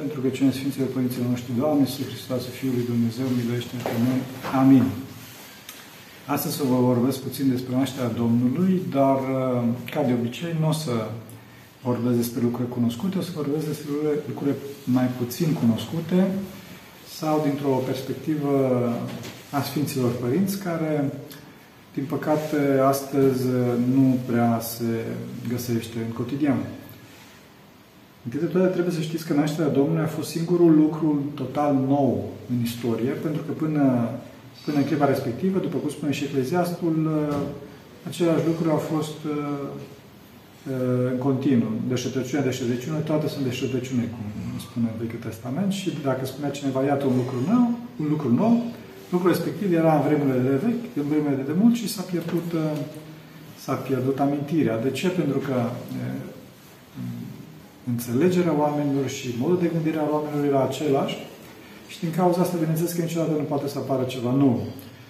pentru că cine Sfinților Părinților noștri, Doamne, Iisus Hristos, Fiul lui Dumnezeu, miluiește pe noi. Amin. Astăzi să vă vorbesc puțin despre nașterea Domnului, dar, uh, ca de obicei, nu o să vorbesc despre lucruri cunoscute, o să vorbesc despre lucruri mai puțin cunoscute sau dintr-o perspectivă a Sfinților Părinți, care, din păcate, astăzi nu prea se găsește în cotidian. Întâi de toate trebuie să știți că nașterea Domnului a fost singurul lucru total nou în istorie, pentru că până, până în clipa respectivă, după cum spune și Ecleziastul, același lucruri au fost uh, uh, în continuu. Deșertăciune, deșertăciune, toate sunt deșertăciune, cum spune în Vechiul Testament. Și dacă spunea cineva, iată un lucru nou, un lucru nou, lucrul respectiv era în vremurile de vechi, în vremurile de demult și s-a pierdut, uh, s-a pierdut amintirea. De ce? Pentru că înțelegerea oamenilor și modul de gândire al oamenilor era același și din cauza asta, bineînțeles că niciodată nu poate să apară ceva nou.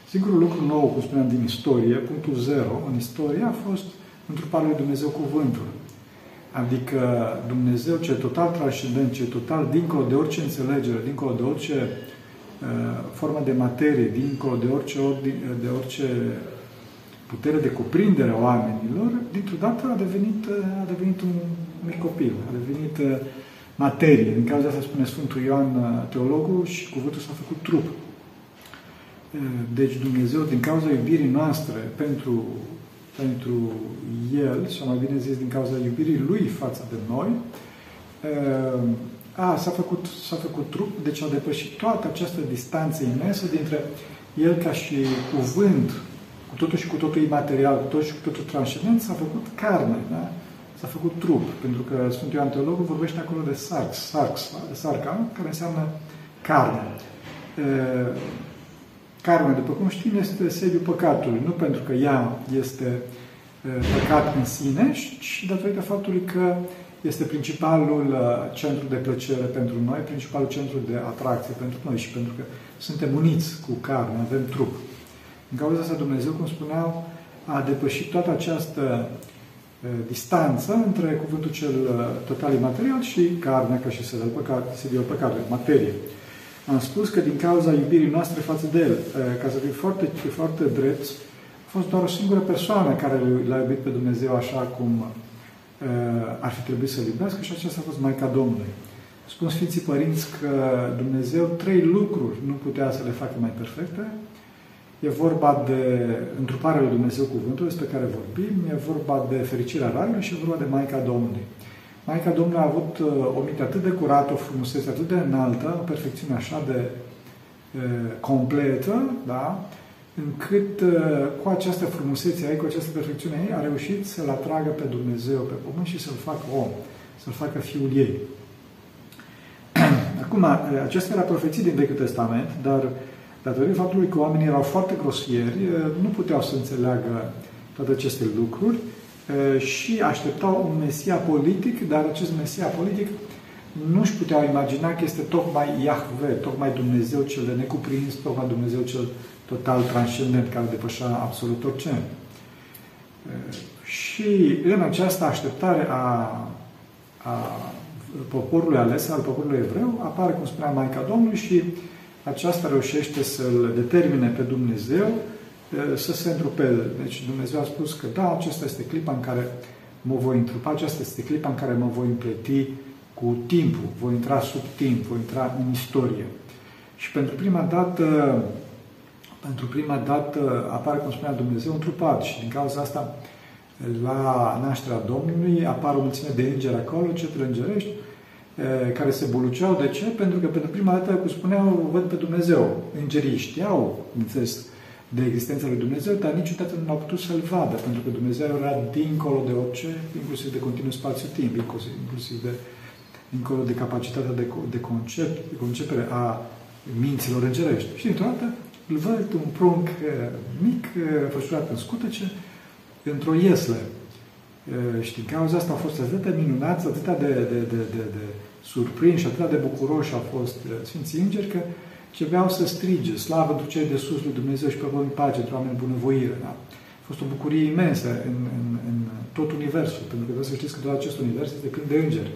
Singurul lucru nou, cum spuneam, din istorie, punctul zero în istorie, a fost întruparea lui Dumnezeu cuvântul. Adică Dumnezeu ce total transcendent, ce total dincolo de orice înțelegere, dincolo de orice uh, formă de materie, dincolo de orice, de orice putere de cuprindere a oamenilor, dintr-o dată a devenit, a devenit un mic copil, a devenit uh, materie. În cauza asta spune Sfântul Ioan, uh, teologul, și cuvântul s-a făcut trup. Uh, deci Dumnezeu, din cauza iubirii noastre pentru, pentru El, sau mai bine zis, din cauza iubirii Lui față de noi, a, s-a făcut, s-a făcut trup, deci a depășit toată această distanță imensă dintre El ca și cuvânt cu totul și cu totul imaterial, cu totul și cu totul transcendent, s-a făcut carne, da? S-a făcut trup. Pentru că Sfântul Ioan Teologul vorbește acolo de sarx, sarx, sarca, care înseamnă carne. E, carne, după cum știm, este sediul păcatului. Nu pentru că ea este păcat în sine, ci datorită faptului că este principalul centru de plăcere pentru noi, principalul centru de atracție pentru noi și pentru că suntem uniți cu carne, avem trup. În cauza asta Dumnezeu, cum spuneau, a depășit toată această distanță între cuvântul cel total imaterial și carnea ca și sediul păcat, sediul păcatului, materie. Am spus că din cauza iubirii noastre față de El, ca să fim foarte, foarte drepți, a fost doar o singură persoană care l-a iubit pe Dumnezeu așa cum ar fi trebuit să-L iubească și aceasta a fost Maica Domnului. Spun Sfinții Părinți că Dumnezeu trei lucruri nu putea să le facă mai perfecte, E vorba de întruparea lui Dumnezeu cuvântului despre care vorbim, e vorba de fericirea Raiului și e vorba de Maica Domnului. Maica Domnului a avut uh, o minte atât de curată, o frumusețe atât de înaltă, o perfecțiune așa de e, uh, completă, da? încât e, uh, cu această frumusețe ei, cu această perfecțiune ei, a reușit să-L atragă pe Dumnezeu pe pământ și să-L facă om, să-L facă Fiul ei. Acum, acestea era profeții din Vechiul Testament, dar datorită faptului că oamenii erau foarte grosieri, nu puteau să înțeleagă toate aceste lucruri și așteptau un Mesia politic, dar acest Mesia politic nu își puteau imagina că este tocmai Iahve, tocmai Dumnezeu cel de necuprins, tocmai Dumnezeu cel total transcendent, care depășea absolut orice. Și în această așteptare a, a poporului ales, al poporului evreu, apare, cum spunea Maica Domnului și aceasta reușește să-L determine pe Dumnezeu să se întrupeze. Deci Dumnezeu a spus că da, acesta este clipa în care mă voi întrupa, aceasta este clipa în care mă voi împleti cu timpul, voi intra sub timp, voi intra în istorie. Și pentru prima dată, pentru prima dată apare, cum spunea Dumnezeu, întrupat și din cauza asta la nașterea Domnului apar o mulțime de îngeri acolo, cetele îngerești, care se buluceau. De ce? Pentru că pentru prima dată, cum spuneau, văd pe Dumnezeu. Îngerii știau, înțeles, de existența lui Dumnezeu, dar niciodată nu au putut să-L vadă, pentru că Dumnezeu era dincolo de orice, inclusiv de continuu spațiu-timp, inclusiv, inclusiv de, dincolo de capacitatea de, de, concep, de concepere a minților îngerești. Și dintr-o dată îl văd un prunc mic, fășurat în scutece, într-o iesle. Și din cauza asta au fost atât de minunați, atât de, de, de, de, de surprinși, atât de bucuroși au fost uh, Sfinții Îngeri, că ceveau să strige, slavă pentru cei de sus lui Dumnezeu și pe voi pace, pentru oameni bunăvoire. Da? A fost o bucurie imensă în, în, în tot Universul, pentru că trebuie să știți că tot acest Univers este plin de îngeri.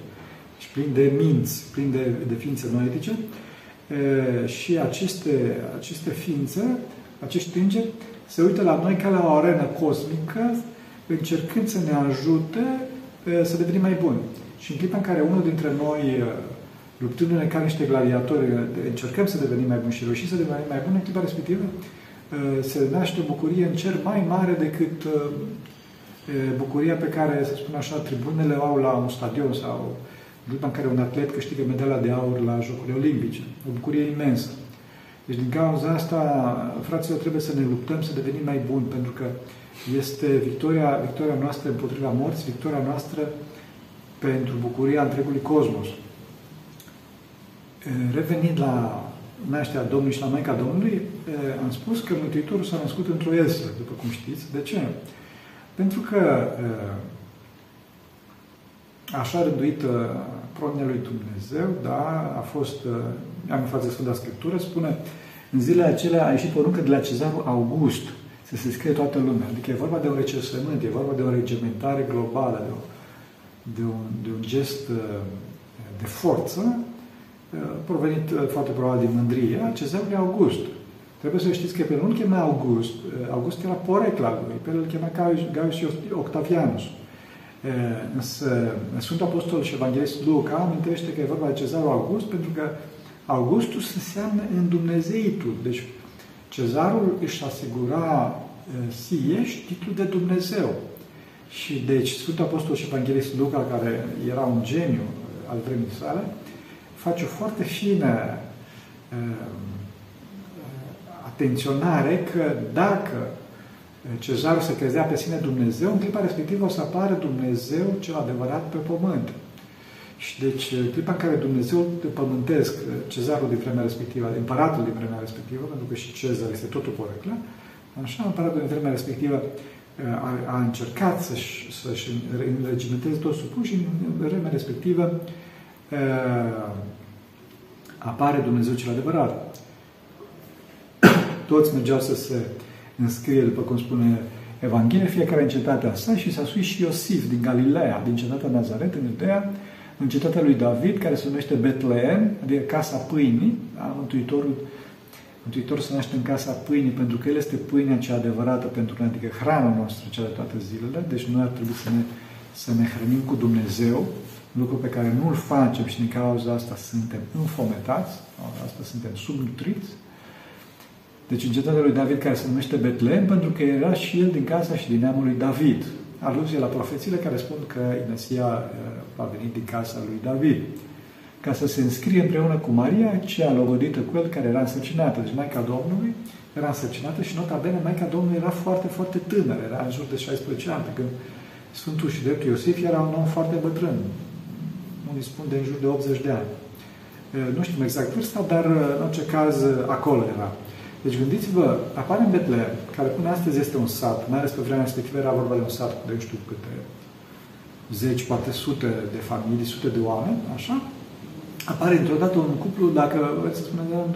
și plin de minți, plin de, de ființe noetice. Și aceste, aceste ființe, acești îngeri, se uită la noi ca la o arenă cosmică, încercând să ne ajute să devenim mai buni. Și în clipa în care unul dintre noi, luptându-ne ca niște gladiatori, încercăm să devenim mai buni și reușim să devenim mai buni, în clipa respectivă se naște o bucurie în cer mai mare decât bucuria pe care, să spun așa, tribunele au la un stadion sau în clipa în care un atlet câștigă medalia de aur la Jocurile Olimpice. O bucurie imensă. Deci din cauza asta, fraților, trebuie să ne luptăm să devenim mai buni, pentru că este victoria, victoria noastră împotriva morții, victoria noastră pentru bucuria întregului cosmos. Revenind la nașterea Domnului și la Maica Domnului, am spus că Mântuitorul s-a născut într-o iesă, după cum știți. De ce? Pentru că așa rânduită pronea lui Dumnezeu, da, a fost, am în față Sfânta Scriptură, spune, în zilele acelea a ieșit poruncă de la cezarul August, să se scrie toată lumea. Adică e vorba de un recesământ, e vorba de o regimentare globală, de, o, de, un, de un gest de forță, provenit foarte probabil din mândrie, a cezarului August. Trebuie să știți că pe nu-l chema August, August era porecla lui, pe el îl chema Gaius Octavianus. Însă Sfântul Apostol și Evanghelist Luca amintește că e vorba de cezarul August, pentru că Augustus înseamnă îndumnezeitul. Deci cezarul își asigura și titlul de Dumnezeu. Și deci Sfântul Apostol și Evanghelist Luca, care era un geniu al vremii sale, face o foarte fină atenționare că dacă cezarul se crezea pe sine Dumnezeu, în clipa respectivă o să apară Dumnezeu cel adevărat pe pământ. Și deci, în clipa în care Dumnezeu pământesc cezarul din vremea respectivă, împăratul din vremea respectivă, pentru că și cezar este totul poreclă, așa, împăratul din vremea respectivă a, a încercat să-și, să-și înregimenteze tot supus și în vremea respectivă apare Dumnezeu cel adevărat. Toți mergeau să se înscrie, după cum spune Evanghelia, fiecare în cetatea sa și s-a suit și Iosif din Galileea, din cetatea Nazaret, în Iudea, în cetatea lui David, care se numește Betleem, adică Casa Pâinii, da? Mântuitorul, Mântuitorul se naște în Casa Pâinii, pentru că El este pâinea cea adevărată pentru noi, adică hrana noastră cea de toate zilele, deci noi ar trebui să ne, să ne hrănim cu Dumnezeu, lucru pe care nu-l facem și din cauza asta suntem înfometați, asta suntem subnutriți, deci în cetatea lui David, care se numește Betlehem, pentru că era și el din casa și din neamul lui David. Aluzie la profețiile care spun că Inesia uh, a venit din casa lui David. Ca să se înscrie împreună cu Maria, cea logodită cu el, care era însărcinată. Deci Maica Domnului era însărcinată și nota bene, Maica Domnului era foarte, foarte tânără, era în jur de 16 ani, pe când Sfântul și Dreptul Iosif era un om foarte bătrân. Unii spun de în jur de 80 de ani. Uh, nu știm exact vârsta, dar uh, în orice caz acolo era. Deci gândiți-vă, apare în Betlehem, care până astăzi este un sat, mai ales pe vremea respectivă era vorba de un sat de nu știu câte zeci, poate sute de familii, sute de oameni, așa, apare într-o dată un cuplu, dacă vreți să spunem, un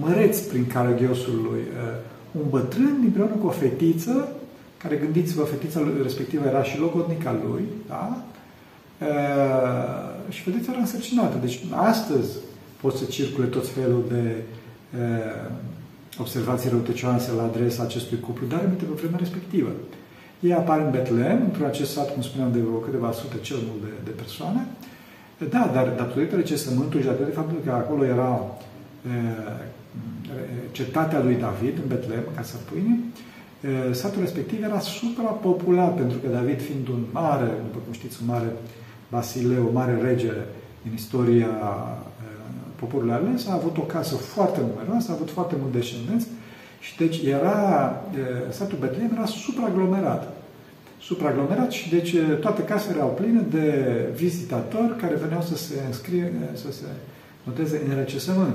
măreț prin caragiosul lui, uh, un bătrân împreună cu o fetiță, care gândiți-vă, fetița respectivă era și logodnica lui, da? Uh, și fetița era însărcinată. Deci astăzi pot să circule tot felul de uh, observații răutăcioase la adresa acestui cuplu, dar aminte pe vremea respectivă. Ei apar în Betlehem, într-un acest sat, cum spuneam, de vreo câteva sute cel mult de, de persoane. Da, dar datorită recesământului și datorită faptului că acolo era e, cetatea lui David, în Betlehem, casa pâine, satul respectiv era suprapopulat, pentru că David fiind un mare, după cum știți, un mare Basileu, un mare rege din istoria poporul ales, a avut o casă foarte numeroasă, a avut foarte mulți descendenți și deci era, satul Betlehem era supraaglomerat. Supraaglomerat și deci toate casele erau pline de vizitatori care veneau să se înscrie, să se noteze în recesământ.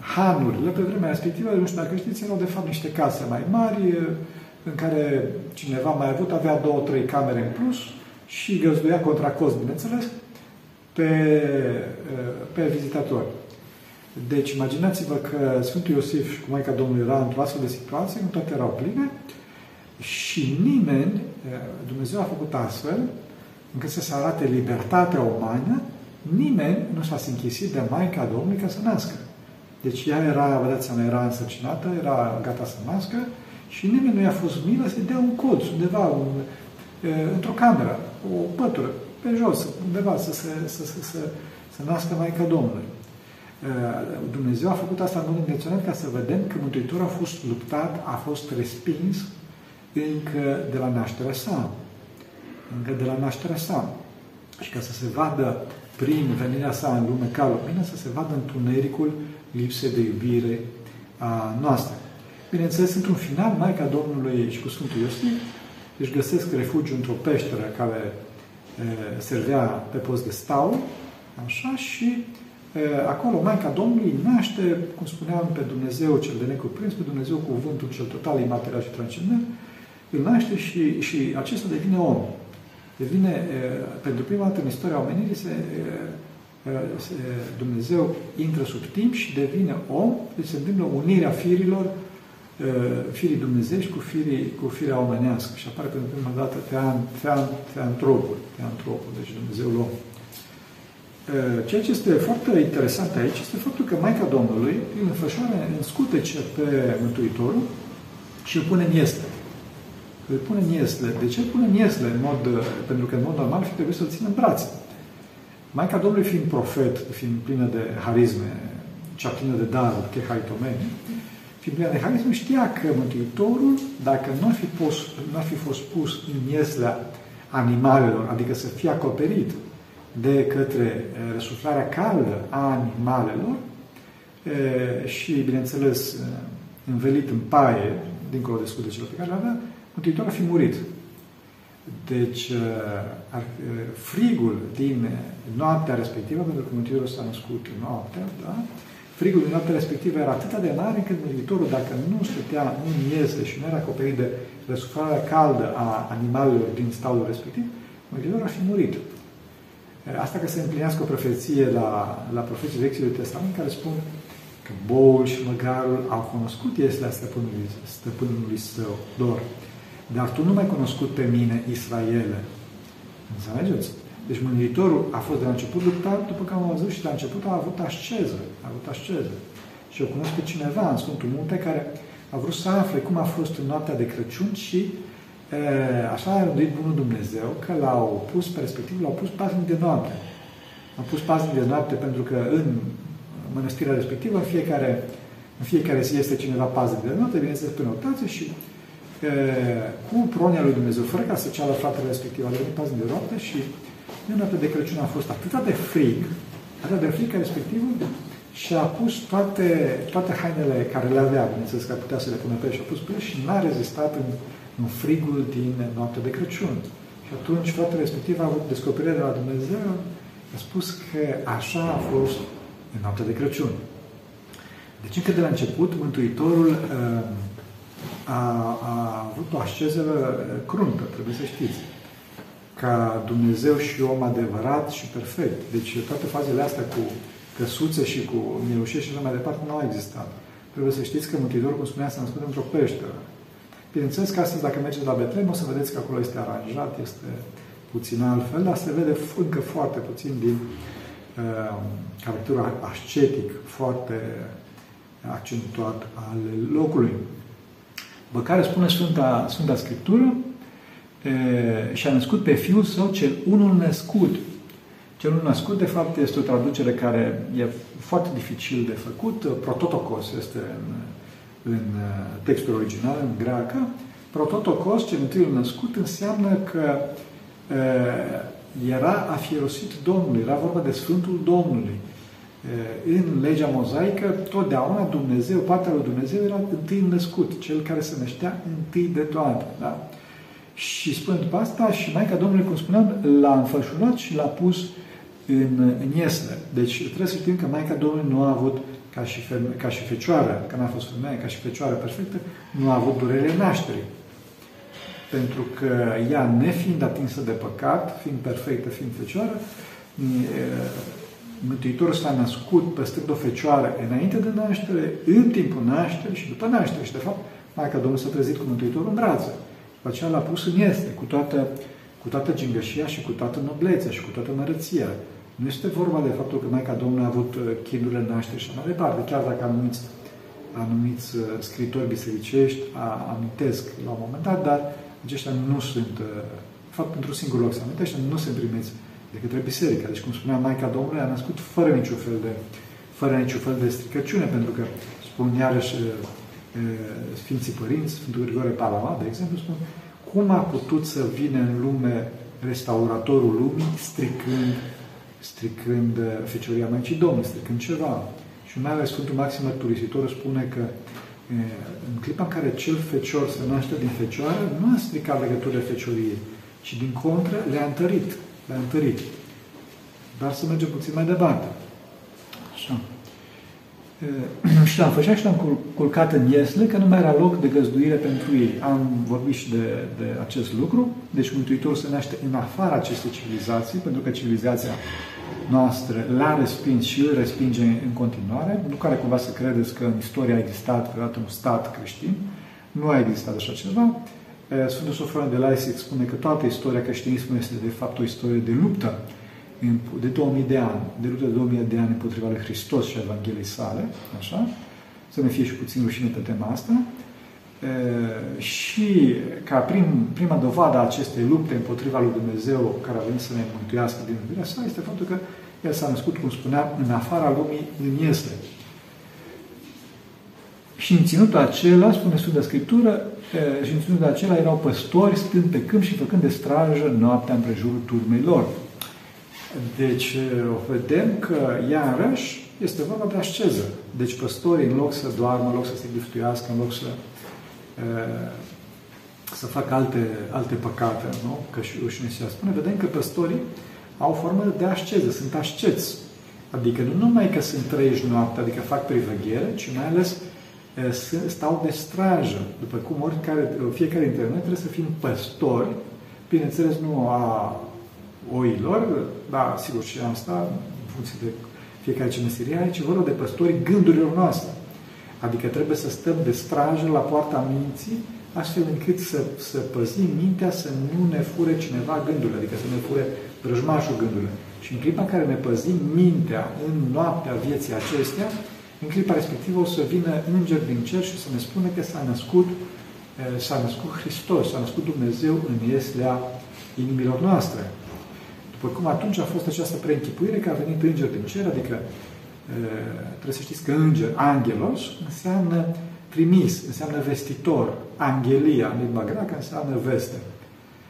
Hanurile, pe vremea respectivă, nu știu dacă știți, erau de fapt niște case mai mari, în care cineva mai avut, avea două, trei camere în plus și găzduia contra cost, bineînțeles, pe, pe vizitatori. Deci, imaginați-vă că Sfântul Iosif și cu Maica Domnului era într-o astfel de situație, nu toate erau pline, și nimeni, Dumnezeu a făcut astfel, încât să se arate libertatea umană, nimeni nu s-a închisit de Maica Domnului ca să nască. Deci ea era, vă dați seama, era însărcinată, era gata să nască și nimeni nu i-a fost milă să dea un colț undeva, un, într-o cameră, o pătură, pe jos, undeva, să, să, să, să, să, să nască Maica Domnului. Dumnezeu a făcut asta în mod intenționat ca să vedem că Mântuitorul a fost luptat, a fost respins încă de la nașterea sa. Încă de la nașterea sa. Și ca să se vadă prin venirea sa în lume ca lumină, să se vadă întunericul lipsei de iubire a noastră. Bineînțeles, într-un final, Maica Domnului și cu Sfântul Iosif își găsesc refugiu într-o peșteră care e, servea pe post de stau, așa, și e, acolo Maica Domnului naște, cum spuneam, pe Dumnezeu cel de necuprins, pe Dumnezeu cuvântul cel total, imaterial și transcendent, îl naște și, și acesta devine om. Devine, e, pentru prima dată în istoria omenirii, se, se, Dumnezeu intră sub timp și devine om, deci se întâmplă unirea firilor firii dumnezești cu, firii, cu firea omenească și apare pentru prima dată tean, tean, teantropul, teantropul, deci Dumnezeul om. Ceea ce este foarte interesant aici este faptul că Maica Domnului îl înfășoară în scutece pe Mântuitorul și îl pune în iesle. Îl pune în iesle. De ce îl pune în iesle? În mod, pentru că în mod normal fi trebuie să-l țină în brațe. Maica Domnului fiind profet, fiind plină de harisme, cea plină de daruri, chehaitomeni, fiind de harism, știa că Mântuitorul, dacă nu ar fi, pus, nu ar fi fost pus în ieslea animalelor, adică să fie acoperit de către eh, răsuflarea caldă a animalelor eh, și, bineînțeles, eh, învelit în paie, dincolo de scutecele pe care le avea, Mântuitorul ar fi murit. Deci, frigul din noaptea respectivă, pentru că Mântuitorul s-a născut noaptea, da? frigul din noaptea respectivă era atât de mare încât meritorul, dacă nu stătea în iese și nu era acoperit de răsuflarea caldă a animalelor din staulul respectiv, meritorul ar fi murit. Asta că se împlinească o profeție la, la profeții Vechiului Testament care spun că boul și măgarul au cunoscut ieslea stăpânului, stăpânului său, dor. Dar tu nu mai cunoscut pe mine, Israele. Înțelegeți? Deci Mântuitorul a fost de la început luptat, după că am văzut și la început a avut asceză. A avut asceză. Și eu cunosc pe cineva în Sfântul Munte care a vrut să afle cum a fost în noaptea de Crăciun și e, așa a rânduit Bunul Dumnezeu că l-au pus pe respectiv, l-au pus paznic de noapte. Am pus paznic de noapte pentru că în mănăstirea respectivă în fiecare, în fiecare zi este cineva paznic de noapte, bineînțeles pe notație și e, cu pronia lui Dumnezeu, fără ca să ceară fratele respectiv, a devenit paznic de noapte și în noaptea de Crăciun a fost atât de frig, atât de frig ca respectivul, și a pus toate, toate hainele care le avea, bineînțeles că putea să le pună pe el și a pus pe el și n-a rezistat în, în frigul din noaptea de Crăciun. Și atunci fratele respectiv a avut descoperire de la Dumnezeu, a spus că așa a fost în noaptea de Crăciun. Deci încă de la început, Mântuitorul uh, a, a avut o asceză cruntă, trebuie să știți ca Dumnezeu și om adevărat și perfect. Deci toate fazele astea cu căsuțe și cu milușești și așa mai departe nu au existat. Trebuie să știți că Mântuitorul, cum spunea, s-a născut într-o peșteră. Bineînțeles că astăzi, dacă mergeți la Betlem, o să vedeți că acolo este aranjat, este puțin altfel, dar se vede încă foarte puțin din uh, caracterul ascetic foarte accentuat al locului. După care spune Sfânta, Sfânta Scriptură, și a născut pe Fiul Său cel unul născut. Cel unul născut, de fapt, este o traducere care e foarte dificil de făcut. Prototokos este în, în textul original, în greacă. Prototokos, cel întâi născut, înseamnă că era afierosit Domnului, era vorba de Sfântul Domnului. În legea mozaică, totdeauna Dumnezeu, partea lui Dumnezeu era întâi născut, cel care se năștea întâi de toate. Da? Și spune după asta, și Maica Domnului, cum spuneam, l-a înfășurat și l-a pus în, în iesle. Deci trebuie să știm că Maica Domnului nu a avut, ca și, feme, ca și fecioară, că n-a fost femeie, ca și fecioară perfectă, nu a avut durere nașterii. Pentru că ea, nefiind atinsă de păcat, fiind perfectă, fiind fecioară, Mântuitorul s-a născut păstrând o fecioară înainte de naștere, în timpul nașterii și după naștere. Și, de fapt, Maica Domnului s-a trezit cu Mântuitorul în brațe. După aceea l-a pus în este, cu toată, cu toată gingășia și cu toată noblețea și cu toată mărăția. Nu este vorba de faptul că Maica Domnului a avut uh, chinurile naște și mai departe, chiar dacă anumiți, anumiți uh, scritori bisericești amintesc la un moment dat, dar aceștia nu sunt, de fapt, într-un singur loc se amintește, nu sunt primiți de către biserică. Deci, cum spunea Maica Domnului, a născut fără niciun fel de, fără niciun fel de stricăciune, pentru că, spun iarăși Sfinții Părinți, Sfântul Grigore Palama, de exemplu, spun cum a putut să vină în lume restauratorul lumii stricând, stricând Fecioria Maicii Domnului, stricând ceva. Și mai ales Sfântul Maxim Mărturisitor spune că în clipa în care cel fecior se naște din fecioară, nu a stricat legăturile fecioriei, ci din contră le-a întărit. Le-a întărit. Dar să mergem puțin mai departe. Așa. și l-am făcea și l-am culcat în iesle, că nu mai era loc de găzduire pentru ei. Am vorbit și de, de acest lucru. Deci Mântuitorul se naște în afara acestei civilizații, pentru că civilizația noastră l-a respins și îl respinge în continuare. Nu care cumva să credeți că în istoria a existat vreodată un stat creștin. Nu a existat așa ceva. Sfântul Sofron de Laisic spune că toată istoria creștinismului este de fapt o istorie de luptă de 2000 de ani, de luptă de 2000 de ani împotriva lui Hristos și Evangheliei sale, așa, să ne fie și puțin rușine pe tema asta, și ca prim, prima dovadă a acestei lupte împotriva lui Dumnezeu care a venit să ne mântuiască din iubirea sa este faptul că el s-a născut, cum spuneam, în afara lumii, în este. Și în ținutul acela, spune Sfânta Scriptură, și în ținutul acela erau păstori stând pe câmp și făcând de strajă noaptea împrejurul turmei lor. Deci, vedem că, iarăși, este vorba de asceză. Deci, păstorii, în loc să doarmă, în loc să se giftuiască, în loc să, să facă alte, alte păcate, nu? Că și rușinisia spune, vedem că păstorii au formă de asceză, sunt asceți. Adică nu numai că sunt trăiești noaptea, adică fac priveghere, ci mai ales stau de strajă. După cum oricare, fiecare dintre noi trebuie să fim păstori, bineînțeles nu a oilor, da, sigur și am stat, în funcție de fiecare ce meserie are, ci vorba de păstorii gândurilor noastre. Adică trebuie să stăm de strajă la poarta minții, astfel încât să, să păzim mintea să nu ne fure cineva gândurile, adică să ne fure vrăjmașul gândurile. Și în clipa în care ne păzim mintea în noaptea vieții acestea, în clipa respectivă o să vină înger din cer și să ne spune că s-a născut, s-a născut Hristos, s-a născut Dumnezeu în ieslea inimilor noastre. După cum atunci a fost această preînchipuire că a venit înger din cer, adică trebuie să știți că înger, angelos, înseamnă trimis, înseamnă vestitor, angelia, în limba greacă, înseamnă veste,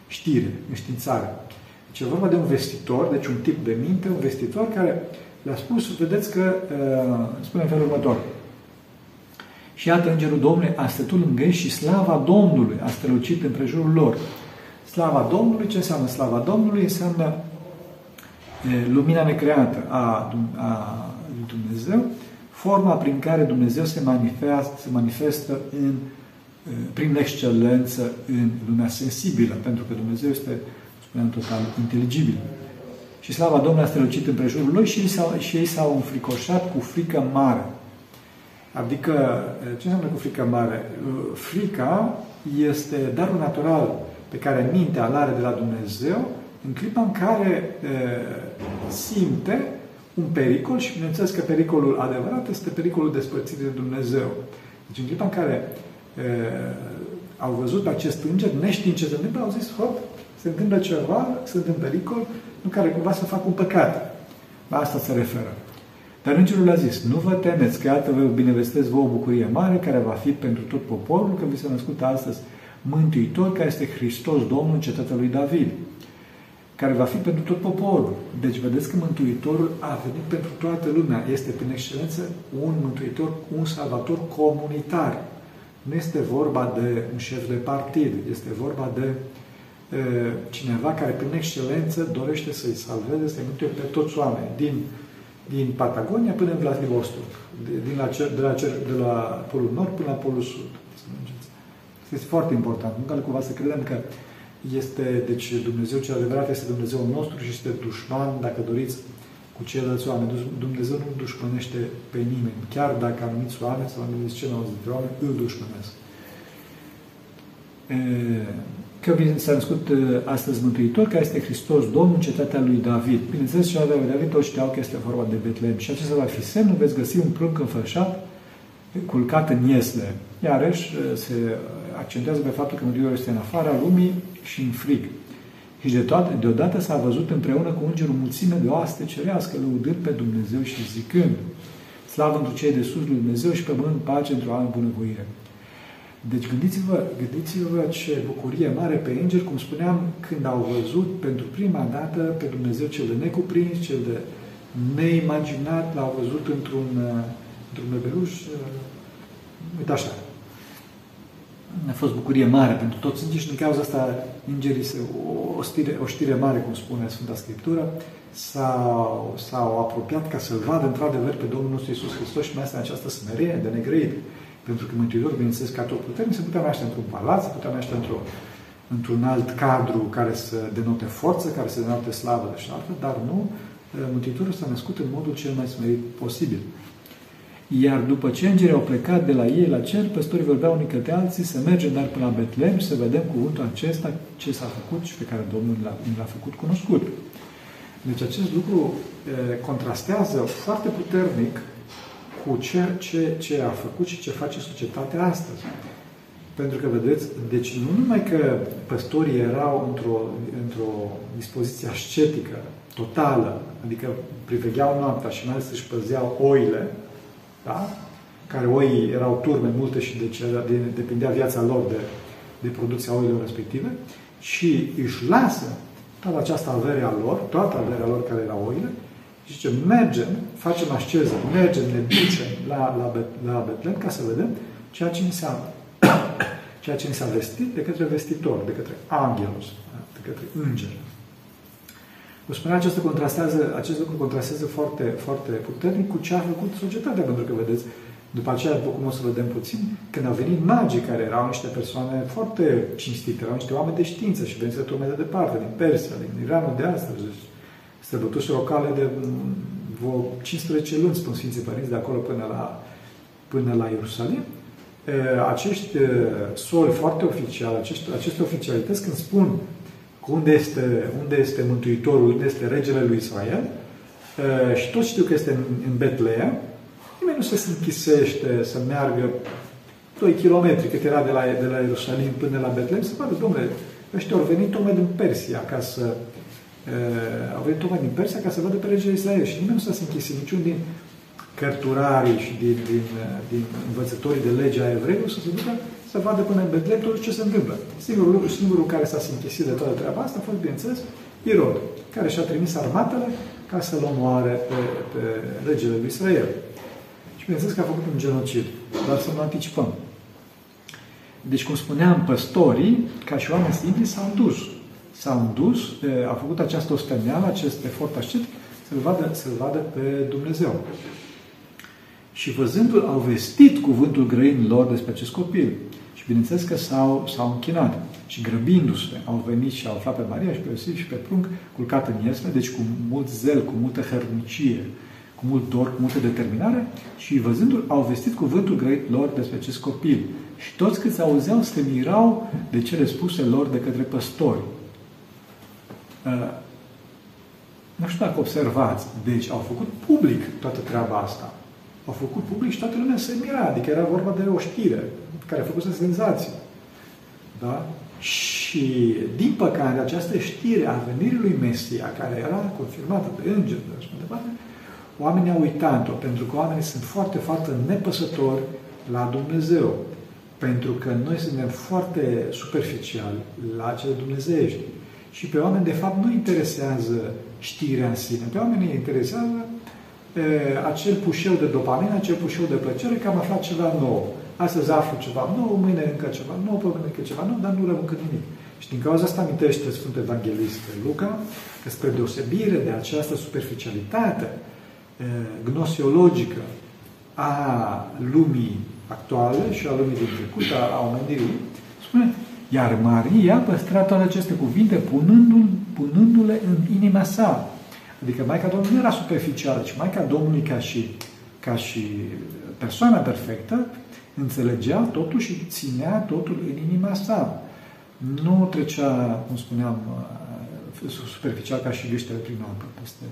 știre, înștiințare. Deci e vorba de un vestitor, deci un tip de minte, un vestitor care le-a spus, vedeți că, spune în felul următor, și iată Îngerul Domnului a stătut lângă ei și slava Domnului a strălucit în prejurul lor. Slava Domnului, ce înseamnă slava Domnului? Înseamnă lumina necreată a, a lui Dumnezeu, forma prin care Dumnezeu se manifestă, se manifestă în, prin excelență în lumea sensibilă, pentru că Dumnezeu este, spuneam, total inteligibil. Și slava Domnului a strălucit în prejurul lui și ei s-au, și ei s-au înfricoșat cu frică mare. Adică, ce înseamnă cu frică mare? Frica este darul natural pe care mintea îl are de la Dumnezeu în clipa în care e, simte un pericol și bineînțeles că pericolul adevărat este pericolul despărțirii de Dumnezeu. Deci în clipa în care e, au văzut acest înger, neștiind ce se întâmplă, au zis, hop, se întâmplă ceva, sunt în pericol, nu care cumva să fac un păcat. La asta se referă. Dar îngerul a zis, nu vă temeți, că iată vă binevestesc vă o bucurie mare care va fi pentru tot poporul, că vi se născut astăzi Mântuitor, care este Hristos, Domnul în cetatea lui David care va fi pentru tot poporul. Deci vedeți că Mântuitorul a venit pentru toată lumea. Este, prin excelență, un Mântuitor, un salvator comunitar. Nu este vorba de un șef de partid, este vorba de e, cineva care, prin excelență, dorește să-i salveze, să-i mântuie pe toți oamenii, din, din Patagonia până în Vladivostok, de, din la cer, de, la cer, de la Polul Nord până la Polul Sud. Să Este foarte important. Nu ca cumva să credem că este, deci Dumnezeu cel adevărat este Dumnezeu nostru și este dușman, dacă doriți, cu ceilalți oameni. Dumnezeu nu dușmănește pe nimeni, chiar dacă anumiți oameni sau anumiți ceilalți dintre oameni îl dușmănesc. Că s-a născut uh, astăzi Mântuitor, care este Hristos, Domnul, cetatea lui David. Bineînțeles, cetatea lui David, toți știau că este vorba de Betlehem. Și acesta va fi semnul, veți găsi un prunc înfășat, culcat în iesle. Iarăși uh, se accentuează pe faptul că Mântuitorul este în afara lumii și în frig. Și de toate, deodată s-a văzut împreună cu îngerul mulțime de oaste cerească, lăudând pe Dumnezeu și zicând, Slavă într cei de sus lui Dumnezeu și pe mânt pace într-o altă bunăvoire. Deci gândiți-vă, gândiți-vă ce bucurie mare pe îngeri, cum spuneam, când au văzut pentru prima dată pe Dumnezeu cel de necuprins, cel de neimaginat, l-au văzut într-un, într-un bebeluș, uite așa. A fost bucurie mare pentru toți îngerii și din cauza asta îngerii se, o, o, știre, o știre mare, cum spune Sfânta Scriptură, s-au, s-au apropiat ca să-L vadă într-adevăr pe Domnul nostru Iisus Hristos și mai este în această smerenie de negrăit. Pentru că Mântuitorul, bineînțeles, ca tot puternic, se putea naște într-un palat, se putea naște într-o, într-un alt cadru care să denote forță, care să denote slavă și altă, dar nu, Mântuitorul s-a născut în modul cel mai smerit posibil. Iar după ce îngerii au plecat de la ei la cer, păstorii vorbeau unii către alții să mergem dar până la Betlehem și să vedem cuvântul acesta ce s-a făcut și pe care Domnul l-a, făcut cunoscut. Deci acest lucru e, contrastează foarte puternic cu ce, ce, ce a făcut și ce face societatea astăzi. Pentru că, vedeți, deci nu numai că păstorii erau într-o, într-o dispoziție ascetică, totală, adică privegheau noaptea și mai ales își păzeau oile, da? care oi erau turme multe și de ce, de, depindea viața lor de, de producția oilor respective, și își lasă toată această avere a lor, toată averea lor care era oile, și zice, mergem, facem asceză, mergem, ne ducem la, la, la Betlehem ca să vedem ceea ce ni s-a, ceea ce ni s-a vestit de către vestitor, de către angelos, de către înger. Vă spunea, acest, contrastează, acest lucru contrastează foarte, foarte puternic cu ce a făcut societatea, pentru că, vedeți, după aceea, după cum o să vedem puțin, când au venit magii care erau niște persoane foarte cinstite, erau niște oameni de știință și veniți de de departe, din Persia, din Iranul de astăzi, deci străbătuși o cale de vreo 15 luni, spun Sfinții Părinți, de acolo până la, până la Ierusalim. Acești soli foarte oficiali, acești, aceste oficialități, când spun unde este, unde este Mântuitorul, unde este regele lui Israel, și toți știu că este în, în Betleem, nimeni nu se închisește să meargă 2 km cât era de la, de la Ierusalim până la Betlehem, să vadă, domnule, ăștia au venit tocmai din Persia ca să uh, au venit tocmai din Persia ca să vadă pe regele Israel și nimeni nu s-a închis niciun din cărturarii și din, din, din învățătorii de legea evreilor să se ducă să vadă până în Betlehem tot ce se întâmplă. Singurul lucru, singurul care s-a închisit de toată treaba asta a fost, bineînțeles, Irod, care și-a trimis armatele ca să-l omoare pe, pe regele lui Israel. Și bineînțeles că a făcut un genocid, dar să nu anticipăm. Deci, cum spuneam, păstorii, ca și oameni simpli, s-au dus. S-au dus, au făcut această osteneală, acest efort ascet, să-L vadă, să vadă pe Dumnezeu. Și văzându-l, au vestit cuvântul grăinilor despre acest copil. Și bineînțeles că s-au, s-au închinat. Și grăbindu-se, au venit și au aflat pe Maria și pe Iosif și pe prunc, culcat în iesle, deci cu mult zel, cu multă hărnicie, cu mult dor, cu multă determinare și văzându-l, au vestit cuvântul grăit lor despre acest copil. Și toți câți auzeau se mirau de cele spuse lor de către păstori. Uh, nu știu dacă observați, deci au făcut public toată treaba asta. Au făcut public și toată lumea se mira, adică era vorba de o știre care a făcut senzație. Da? Și, din păcate, această știre a venirii lui Mesia, care era confirmată de înger, de așa departe, oamenii au uitat-o, pentru că oamenii sunt foarte, foarte nepăsători la Dumnezeu. Pentru că noi suntem foarte superficiali la cele dumnezeiești. Și pe oameni, de fapt, nu interesează știrea în sine. Pe oameni îi interesează e, acel pușeu de dopamină, acel pușeu de plăcere, că am aflat ceva nou. Astăzi aflu ceva nou, mâine încă ceva nou, pe mâine încă ceva nou, dar nu rămân nimic. Și din cauza asta amintește Sfântul Evanghelist Luca că spre deosebire de această superficialitate gnosiologică a lumii actuale și a lumii din trecut, a, a omenirii, spune, iar Maria păstra toate aceste cuvinte punându-le punându în inima sa. Adică Maica Domnului nu era superficială, ci Maica Domnului ca și, ca și persoana perfectă înțelegea totul și ținea totul în inima sa. nu trecea, cum spuneam, superficial ca și gâștele prin apă peste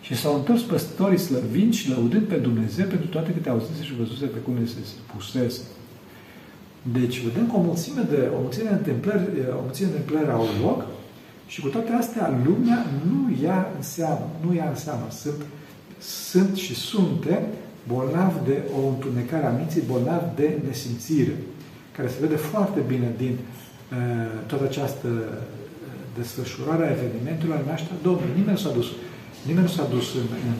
și s-au întors păstorii slăvind și lăudând pe Dumnezeu pentru toate câte auzise și văzuse pe cum le se spusese. Deci vedem că o mulțime de, o mulțime de întâmplări, o mulțime de întâmplări au loc și cu toate astea lumea nu ia în seamă, nu ia în seamă. Sunt, sunt și suntem bolnavi de o întunecare a minții, bolnavi de nesimțire, care se vede foarte bine din uh, toată această uh, desfășurare a evenimentului al nașterea Domnului. Nimeni s-a dus, nimeni nu s-a dus în, în,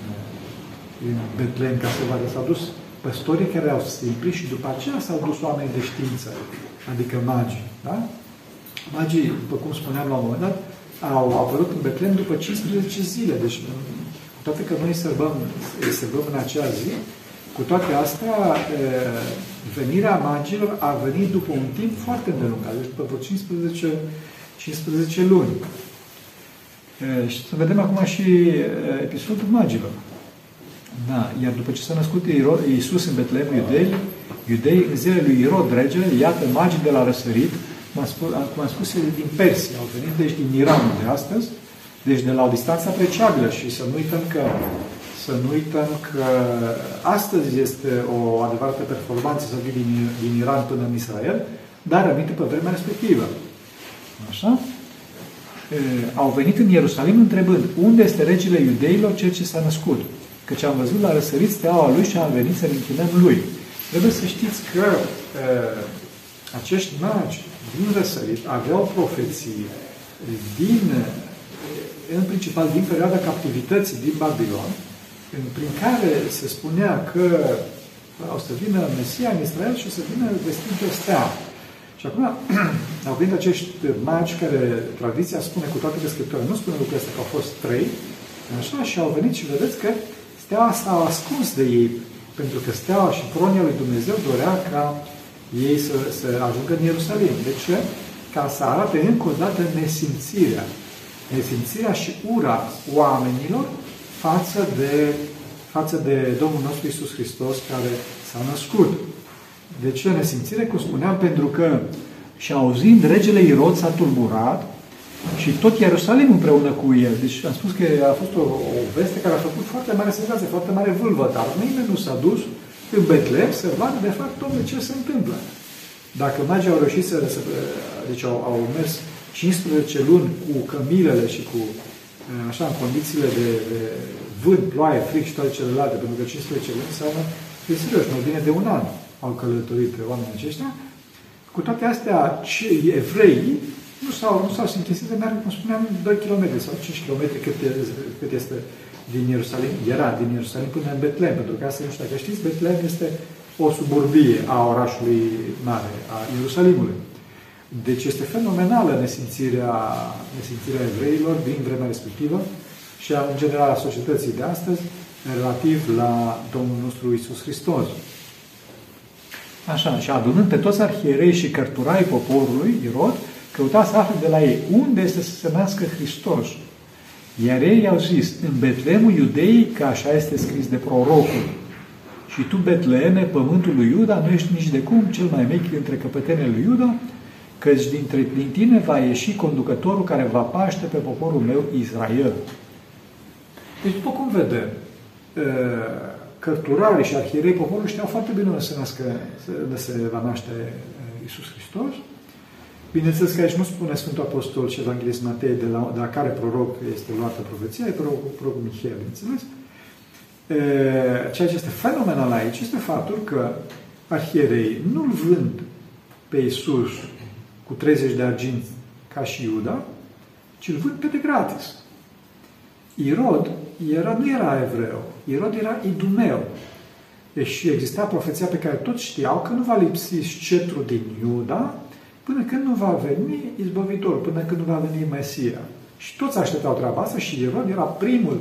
în Betlehem ca să vadă, s-au dus păstorii care au simplit și după aceea s-au dus oameni de știință, adică magii. Da? Magii, după cum spuneam la un moment dat, au apărut în Betlehem după 15 zile. Deci, cu toate că noi sărbăm, sărbăm în acea zi, cu toate astea, venirea magilor a venit după un timp foarte îndelungat, deci după 15, 15 luni. Și să vedem acum și episodul magilor. Da, iar după ce s-a născut Iisus în Betlehem, iudei, iudei, în zilele lui Irod, regele, iată, magii de la răsărit, cum am spus, din Persia, au venit deci din Iranul de astăzi, deci de la o distanță apreciabilă și să nu uităm că să nu uităm că astăzi este o adevărată performanță să vii din, din Iran până în Israel, dar aminte pe vremea respectivă. Așa? E, au venit în Ierusalim întrebând, unde este regele iudeilor cel ce s-a născut? Căci am văzut la răsărit steaua lui și am venit să-l închinăm lui. Trebuie să știți că e, acești magi din răsărit aveau profeții din, în principal din perioada captivității din Babilon, prin care se spunea că o să vină Mesia în Israel și o să vină vestit de stea. Și acum au venit acești magi care tradiția spune cu toate descriptorile, nu spune lucrurile astea că au fost trei, așa, și au venit și vedeți că steaua s-a ascuns de ei, pentru că steaua și pronia lui Dumnezeu dorea ca ei să, să ajungă în Ierusalim. De ce? Ca să arate încă o dată nesimțirea. Nesimțirea și ura oamenilor față de, față de Domnul nostru Isus Hristos care s-a născut. De ce nesimțire? Cum spuneam, pentru că și auzind regele Irod s-a tulburat și tot Ierusalim împreună cu el. Deci am spus că a fost o, o veste care a făcut foarte mare senzație, foarte mare vâlvă, dar nimeni nu s-a dus în Betlehem să vadă de fapt domnule ce se întâmplă. Dacă magii au reușit să, deci au, au mers 15 luni cu cămilele și cu așa, în condițiile de, de vânt, ploaie, fric și toate celelalte, pentru că 15 luni înseamnă, e serios, mai bine de un an au călătorit pe oamenii aceștia. Cu toate astea, evreii nu s-au, nu s-au simțit de merg, cum spuneam, 2 km sau 5 km cât, cât este din Ierusalim, era din Ierusalim până în Betlehem, pentru că asta nu știu dacă știți, Betlehem este o suburbie a orașului mare, a Ierusalimului. Deci este fenomenală nesimțirea, nesimțirea evreilor din vremea respectivă și a, în general a societății de astăzi relativ la Domnul nostru Isus Hristos. Așa, și adunând pe toți arhierei și cărturai poporului, Irod, căuta să afle de la ei unde este să se nască Hristos. Iar ei i-au zis, în Betlemul iudeii, că așa este scris de prorocul. Și tu, Betleme, pământul lui Iuda, nu ești nici de cum cel mai mic dintre căpătenele lui Iuda, căci dintre, din tine va ieși conducătorul care va paște pe poporul meu Israel. Deci, după cum vedem, cărturarii și arhierei poporului știau foarte bine unde se, nască, unde se va naște Isus Hristos. Bineînțeles că aici nu spune Sfântul Apostol și Evanghelist Matei de la, de la care proroc este luată profeția, e prorocul, prorocul Mihail, bineînțeles. Ceea ce este fenomenal aici este faptul că arhierei nu-L vând pe Isus cu 30 de arginți ca și Iuda, ci îl vând pe de gratis. Irod era, nu era evreu, Irod era idumeu. Deci exista profeția pe care toți știau că nu va lipsi scetrul din Iuda până când nu va veni izbăvitorul, până când nu va veni Mesia. Și toți așteptau treaba asta și Irod era primul,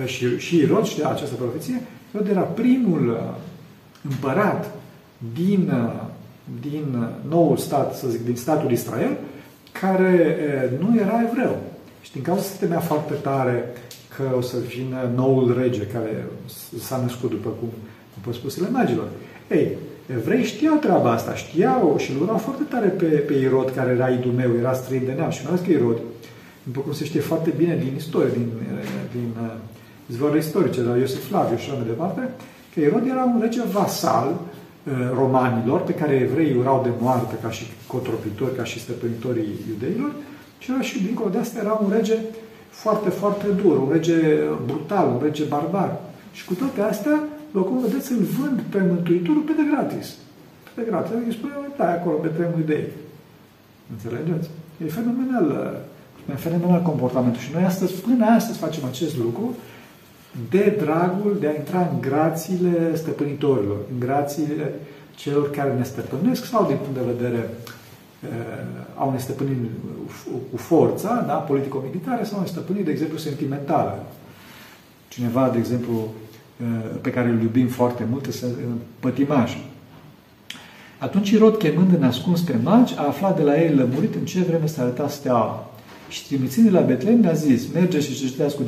eh, și, și Irod știa această profeție, Irod era primul eh, împărat din eh, din noul stat, să zic, din statul Israel, care nu era evreu. Și din cauza se temea foarte tare că o să vină noul rege care s-a născut după cum, după spusele magilor. Ei, Evrei știau treaba asta, știau și îl urau foarte tare pe, pe Irod, care era idul meu, era străin de neam. Și mai ales că Irod, după cum se știe foarte bine din istorie, din, din uh, izvoarele istorice, de la Iosif Flaviu și așa mai departe, că Irod era un rege vasal uh, romanilor, pe care evreii urau de moarte ca și cotropitori, ca și stăpânitorii iudeilor, și era și dincolo de asta era un rege foarte, foarte dur, un rege brutal, un rege barbar. Și cu toate astea, după cum vedeți, îl vând pe Mântuitorul pe de gratis. Pe de gratis. Îi spune, da, acolo, pe trei de ei. Înțelegeți? E fenomenal, e fenomenal comportamentul. Și noi astăzi, până astăzi facem acest lucru de dragul de a intra în grațiile stăpânitorilor, în grațiile celor care ne stăpânesc sau din punct de vedere uh, au ne stăpâniri cu forța, da, politico-militare, sau ne stăpâniri, de exemplu, sentimentale. Cineva, de exemplu, Uh, pe care îl iubim foarte mult, este pătimaș. Atunci Irod, chemând în ascuns pe magi, a aflat de la ei lămurit în ce vreme s-a arătat steaua. Și trimițând la Betlehem le-a zis, merge și citească cu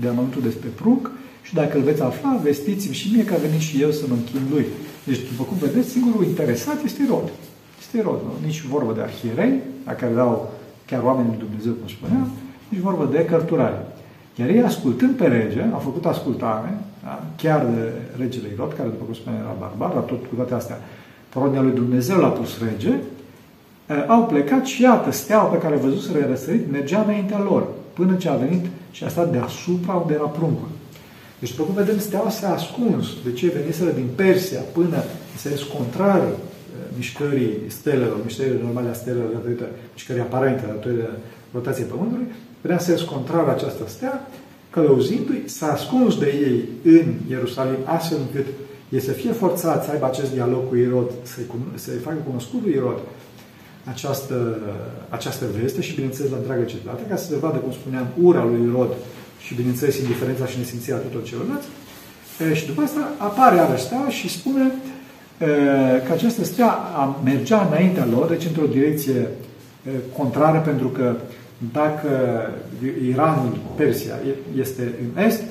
deamănuntul despre pruc și dacă îl veți afla, vestiți-mi și mie că a venit și eu să mă închin lui. Deci, după cum vedeți, singurul interesat este Irod. Este Irod, nu? Nici vorbă de arhierei, la care erau chiar oamenii lui Dumnezeu, cum spuneam, nici vorbă de cărturari. Iar ei, ascultând pe rege, au făcut ascultare, da? chiar de regele Irod, care, după cum spune, era barbar, dar tot cu toate astea, poronia lui Dumnezeu l-a pus rege, au plecat și iată, steaua pe care văzuseră răsărit mergea înaintea lor, până ce a venit și a stat deasupra unde era pruncul. Deci, după cum vedem, steaua s-a ascuns. De ce veniseră din Persia până să ies contrar mișcării stelelor, mișcării normale a stelelor datorită mișcării aparente datorită rotației Pământului, vrea să ies contrar această stea, călăuzindu-i, s-a ascuns de ei în Ierusalim, astfel încât ei să fie forțați să aibă acest dialog cu Irod, să-i, să facă cunoscut lui Irod această, această veste și, bineînțeles, la întreaga cetate, ca să se vadă, cum spuneam, ura lui Irod și, bineînțeles, indiferența și nesimțirea tuturor celorlalți. Și după asta apare iarăși și spune că această stea mergea înaintea lor, deci într-o direcție contrară, pentru că dacă Iranul, Persia, este în est,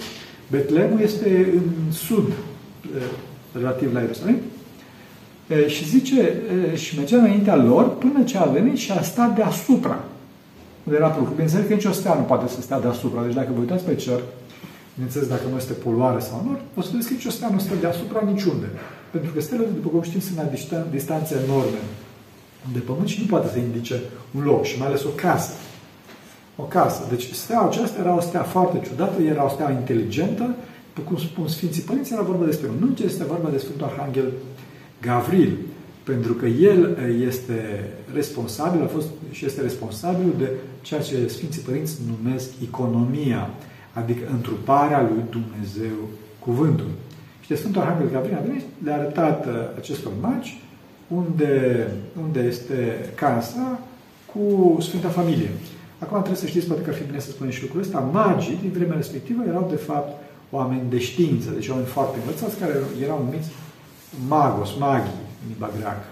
Betlemul este în sud, relativ la Ierusalim, și zice, și mergea înaintea lor până ce a venit și a stat deasupra. Unde era pruncul. Bineînțeles că nicio stea nu poate să stea deasupra. Deci dacă vă uitați pe cer, bineînțeles dacă nu este poluare sau nu, o să vedeți că nicio stea nu stă deasupra niciunde. Pentru că stelele, după cum știm, sunt la distanțe enorme de pământ și nu poate să indice un loc și mai ales o casă o casă. Deci steaua aceasta era o stea foarte ciudată, era o stea inteligentă, după cum spun Sfinții Părinți, era vorba despre un înger, este vorba despre Sfântul Arhanghel Gavril, pentru că el este responsabil, a fost și este responsabil de ceea ce Sfinții Părinți numesc economia, adică întruparea lui Dumnezeu cuvântul. Și de Sfântul Arhanghel Gavril a venit, le-a arătat uh, acestor magi unde, unde este casa cu Sfânta Familie. Acum trebuie să știți, poate că ar fi bine să spunem și lucrul ăsta, magii din vremea respectivă erau de fapt oameni de știință, deci oameni foarte învățați care erau numiți magos, magii, în limba greacă.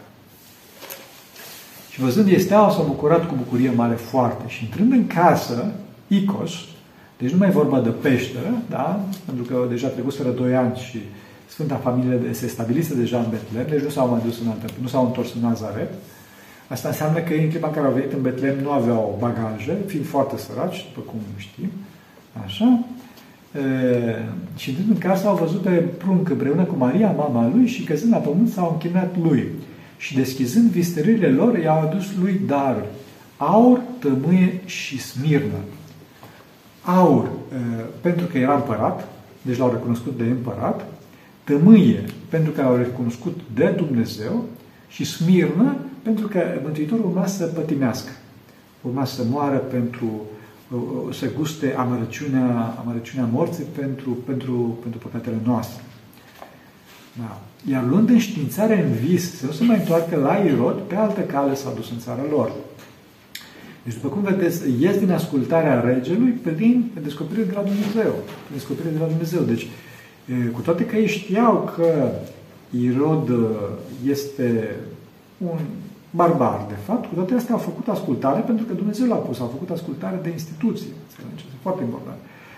Și văzând ei steaua, s-au bucurat cu bucurie mare foarte. Și intrând în casă, Icos, deci nu mai e vorba de peșteră, da? pentru că deja trecuseră doi ani și Sfânta Familie se stabilise deja în Betlehem, deci nu s-au mai dus în altă, nu s-au întors în Nazaret, Asta înseamnă că ei, în clipa în care au venit în Betlehem, nu aveau bagaje, fiind foarte săraci, după cum știm. Așa. E, și întâlnind în casă au văzut pe prunc împreună cu Maria, mama lui, și căzând la pământ s-au închinat lui. Și deschizând vistările lor, i-au adus lui daruri. Aur, tămâie și smirnă. Aur, e, pentru că era împărat, deci l-au recunoscut de împărat, tămâie, pentru că l-au recunoscut de Dumnezeu, și smirnă, pentru că Mântuitorul urma să pătimească. Urma să moară pentru, uh, uh, să guste amărăciunea, amărăciunea morții pentru, pentru, pentru păcatele noastre. Da. Iar luând înștiințare în vis, să nu se mai întoarcă la Irod, pe altă cale s-a dus în țara lor. Deci, după cum vedeți, ies din ascultarea regelui prin descoperire de la Dumnezeu. Prin descoperire de la Dumnezeu. Deci, cu toate că ei știau că Irod uh, este un barbar, de fapt, cu toate astea au făcut ascultare pentru că Dumnezeu l-a pus, au făcut ascultare de instituție. Este foarte important.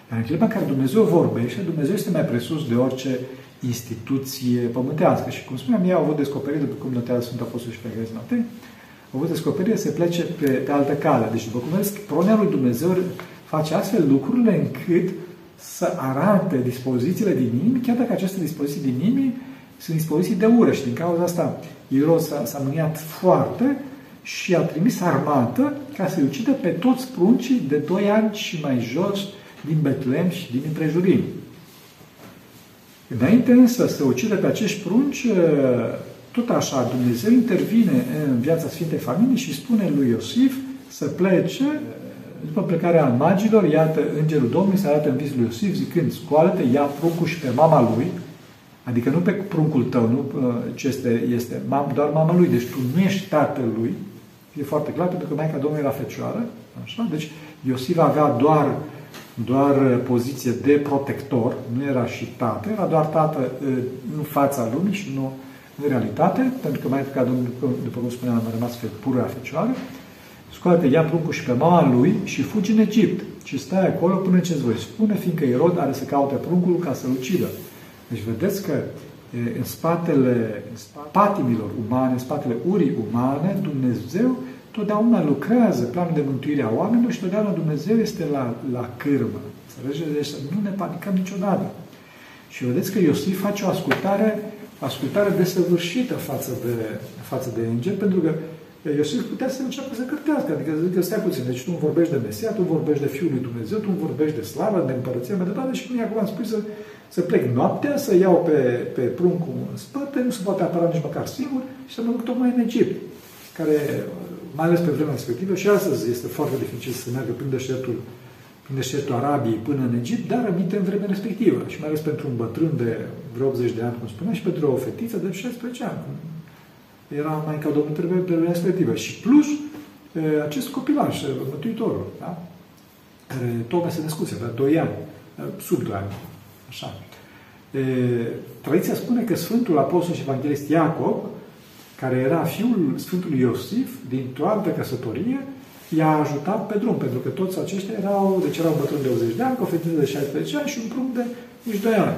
Dar în clipa în care Dumnezeu vorbește, Dumnezeu este mai presus de orice instituție pământească. Și cum spuneam, ei au avut descoperire, după cum notează Sfântul Apostol și Feghez Matei, au avut descoperire să plece pe, pe altă cale. Deci, după cum vedeți, pronia lui Dumnezeu face astfel lucrurile încât să arate dispozițiile din inimii, chiar dacă aceste dispoziții din inimii sunt dispoziții de ură și din cauza asta Irod s-a, s-a mâniat foarte și a trimis armată ca să-i ucidă pe toți pruncii de 2 ani și mai jos din Betlehem și din împrejurimi. Înainte însă să ucidă pe acești prunci, tot așa, Dumnezeu intervine în viața Sfintei Familii și spune lui Iosif să plece după plecarea magilor, iată, Îngerul Domnului se arată în visul lui Iosif zicând, scoală-te, ia pruncul și pe mama lui, adică nu pe pruncul tău, nu uh, ce este, este doar mama lui, deci tu nu ești tatăl lui, e foarte clar, pentru că Maica Domnului era fecioară, așa? Deci Iosif avea doar, doar poziție de protector, nu era și tată, era doar tată uh, în fața lumii și nu în realitate, pentru că Maica Domnului, după cum spuneam, a rămas pură fecioară, scoate, ia pruncul și pe mama lui și fugi în Egipt. Și stai acolo până ce îți voi spune, fiindcă Irod are să caute pruncul ca să-l ucidă. Deci vedeți că în spatele patimilor umane, în spatele urii umane, Dumnezeu totdeauna lucrează planul de mântuire a oamenilor și totdeauna Dumnezeu este la, la cârmă. Înțelegeți? Deci nu ne panicăm niciodată. Și vedeți că Iosif face o ascultare, ascultare desăvârșită față de, față de înger, pentru că Iosif putea să înceapă să cârtească, adică să zică, stai puțin, deci tu nu vorbești de Mesia, tu vorbești de Fiul lui Dumnezeu, tu nu vorbești de slavă, de împărăție, mai departe, și mie acum am spus să, să plec noaptea, să iau pe, pe pruncul în spate, nu se poate apăra nici măcar singur și să mă duc tocmai în Egipt, care, mai ales pe vremea respectivă, și astăzi este foarte dificil să meargă prin deșertul, prin deșertul Arabiei până în Egipt, dar aminte în vremea respectivă. Și mai ales pentru un bătrân de vreo 80 de ani, cum spunea, și pentru o fetiță de 16 ani, era mai ca Domnul trebuie pe respectivă. Și plus, acest copilaj, Mântuitorul, da? care tocmai se născuse, avea 2 ani, sub 2 ani, așa. E, tradiția spune că Sfântul Apostol și Evanghelist Iacob, care era fiul Sfântului Iosif, dintr-o altă căsătorie, i-a ajutat pe drum, pentru că toți aceștia erau, deci erau bătrâni de 80 de ani, cu o fetiță de 16 ani și un prunc de nici 2 ani.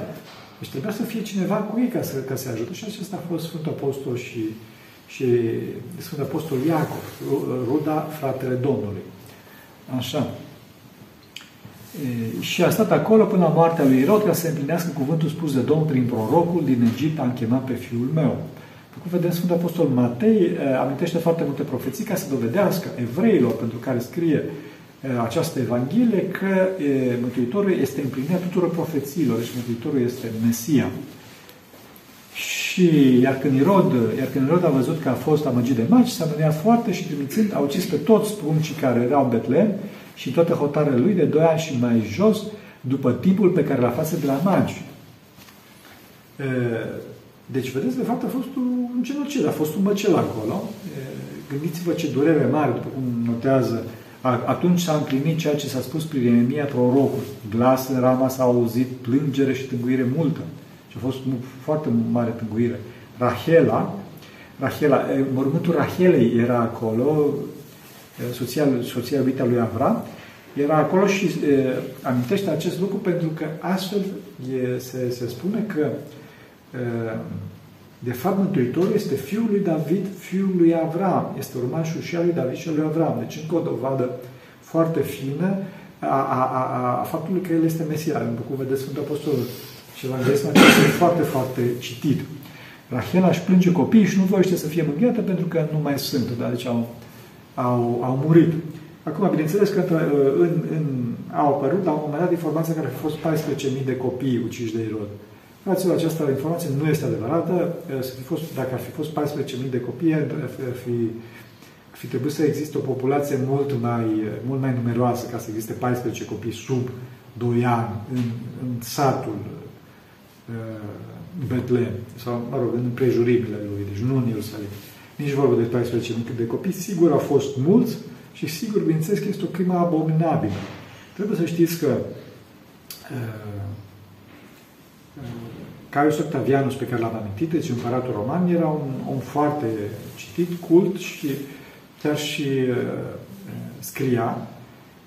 Deci trebuia să fie cineva cu ei ca să, ca să ajute. Și acesta a fost Sfântul Apostol și și Sfântul Apostol Iacov, ruda fratele Domnului. Așa. E, și a stat acolo până la moartea lui Irod ca să împlinească cuvântul spus de Domnul prin prorocul din Egipt a chemat pe fiul meu. Cum vedem, Sfântul Apostol Matei amintește foarte multe profeții ca să dovedească evreilor pentru care scrie această Evanghelie că Mântuitorul este împlinirea tuturor profețiilor, deci Mântuitorul este Mesia. Și iar când Irod, iar când Irod a văzut că a fost amăgit de magi, s-a mâniat foarte și trimițând a ucis pe toți pruncii care erau în Betlehem și toate hotare lui de doi ani și mai jos, după timpul pe care l-a față de la magi. Deci, vedeți, de fapt a fost un genocid, a fost un măcel acolo. Gândiți-vă ce durere mare, după cum notează, atunci s-a împlinit ceea ce s-a spus prin Ieremia prorocul. Glas în Rama s-a auzit, plângere și tânguire multă. Și a fost foarte mare tânguire. Rahela, Rahela, mormântul Rahelei era acolo, soția, soția iubita lui Avram, era acolo și e, amintește acest lucru pentru că astfel e, se, se spune că e, de fapt Mântuitorul este fiul lui David, fiul lui Avram, este urmașul și al lui David și al lui Avram. Deci încă o dovadă foarte fină a, a, a, a faptului că el este Mesia. După cum vedeți Sfântul Apostol și evanghelismul acesta este foarte, foarte citit. Rahela își plânge copiii și nu voiește să fie mânghiată pentru că nu mai sunt, dar deci au, au, au murit. Acum, bineînțeles că în, în, au apărut la un moment dat informația că ar fi fost 14.000 de copii uciși de Irod. Fraților, această informație nu este adevărată. Să fi fost, dacă ar fi fost 14.000 de copii, ar fi, ar fi trebuit să existe o populație mult mai, mult mai numeroasă ca să existe 14 copii sub 2 ani în, în satul uh, Betlehem, sau, mă rog, în împrejurimile lui, deci nu în Ierusalim. Nici vorba de 14 mii de copii, sigur au fost mulți și sigur, bineînțeles, că este o crimă abominabilă. Trebuie să știți că uh, uh, Caius Octavianus, pe care l-am amintit, deci împăratul roman, era un om foarte citit, cult și chiar și uh, scria.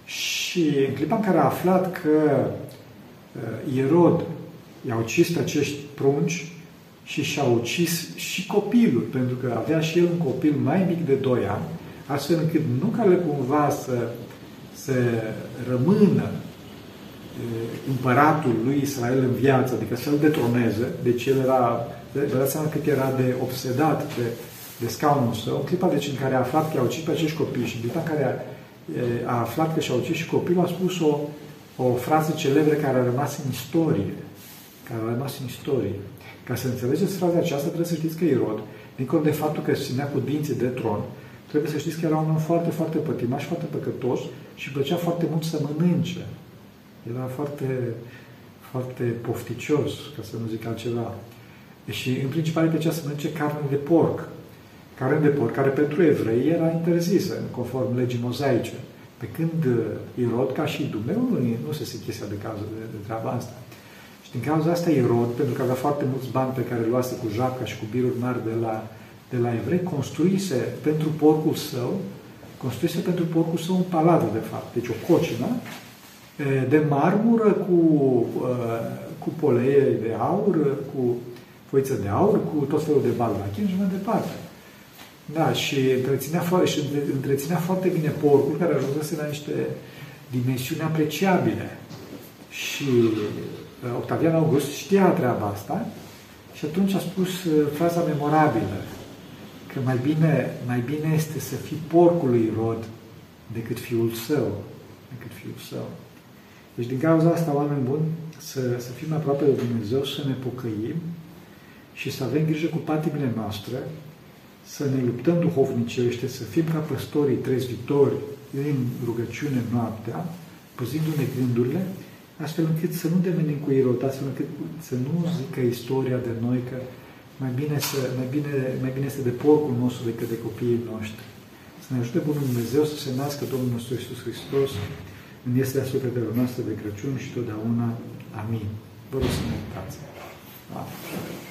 Și în clipa în care a aflat că uh, Irod i-au ucis pe acești prunci și și-au ucis și copilul, pentru că avea și el un copil mai mic de 2 ani, astfel încât nu ca le cumva să, să rămână împăratul lui Israel în viață, adică să-l detroneze, deci el era, vă dați seama cât era de obsedat de, de scaunul său, în clipa deci în care a aflat că i-a ucis pe acești copii și în clipa în care a, a aflat că și-a ucis și copilul, a spus o, o frază celebră care a rămas în istorie, care a rămas în istorie. Ca să înțelegeți fraza aceasta, trebuie să știți că Irod, dincolo de faptul că se ținea cu dinții de tron, trebuie să știți că era un om foarte, foarte pătimaș, foarte păcătos și plăcea foarte mult să mănânce. Era foarte, foarte pofticios, ca să nu zic altceva. Și în principal îi plăcea să mănânce carne de porc. Carne de porc, care pentru evrei era interzisă, conform legii mozaice. Pe când Irod, ca și Dumnezeu, nu, nu se chestia de cază de, de treaba asta. Și din cauza asta Irod, pentru că avea foarte mulți bani pe care îi luase cu japca și cu biruri mari de la, de la evrei, construise pentru porcul său, construise pentru porcul său un palat, de fapt. Deci o cocină de marmură cu, cu poleie de aur, cu foiță de aur, cu tot felul de baldachin și mai departe. Da, și întreținea, și întreținea foarte bine porcul, care ajunsese la niște dimensiuni apreciabile. Și Octavian August știa treaba asta și atunci a spus fraza memorabilă că mai bine, mai bine este să fii porcul lui Rod decât fiul său, decât fiul său. Deci din cauza asta, oameni buni, să, să fim aproape de Dumnezeu, să ne pocăim și să avem grijă cu patimile noastre, să ne luptăm duhovnicește, să fim ca păstorii trezvitori în rugăciune noaptea, păzindu-ne gândurile, astfel încât să nu devenim cu irot, astfel încât să nu zică istoria de noi că mai bine, să, mai, bine, mai bine este de porcul nostru decât de copiii noștri. Să ne ajute Bunul Dumnezeu să se nască Domnul nostru Iisus Hristos, în este sufletele noastre de Crăciun și totdeauna. Amin. Vă rog să meditați. Amin.